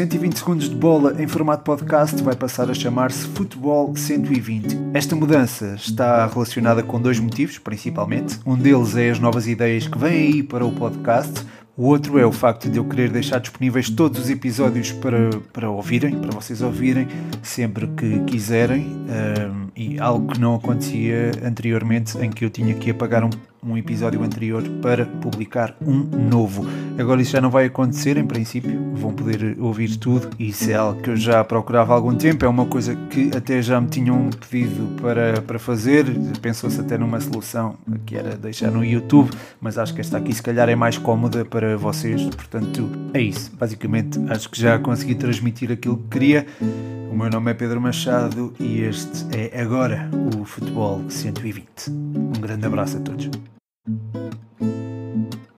120 segundos de bola em formato podcast vai passar a chamar-se Futebol 120. Esta mudança está relacionada com dois motivos, principalmente. Um deles é as novas ideias que vêm aí para o podcast. O outro é o facto de eu querer deixar disponíveis todos os episódios para, para ouvirem, para vocês ouvirem, sempre que quiserem. Um, e algo que não acontecia anteriormente, em que eu tinha que apagar um um episódio anterior para publicar um novo. Agora isso já não vai acontecer em princípio, vão poder ouvir tudo. Isso é algo que eu já procurava há algum tempo, é uma coisa que até já me tinham pedido para, para fazer. Pensou-se até numa solução que era deixar no YouTube, mas acho que esta aqui se calhar é mais cómoda para vocês. Portanto, é isso. Basicamente, acho que já consegui transmitir aquilo que queria. O meu nome é Pedro Machado e este é agora o Futebol 120. Um grande abraço a todos.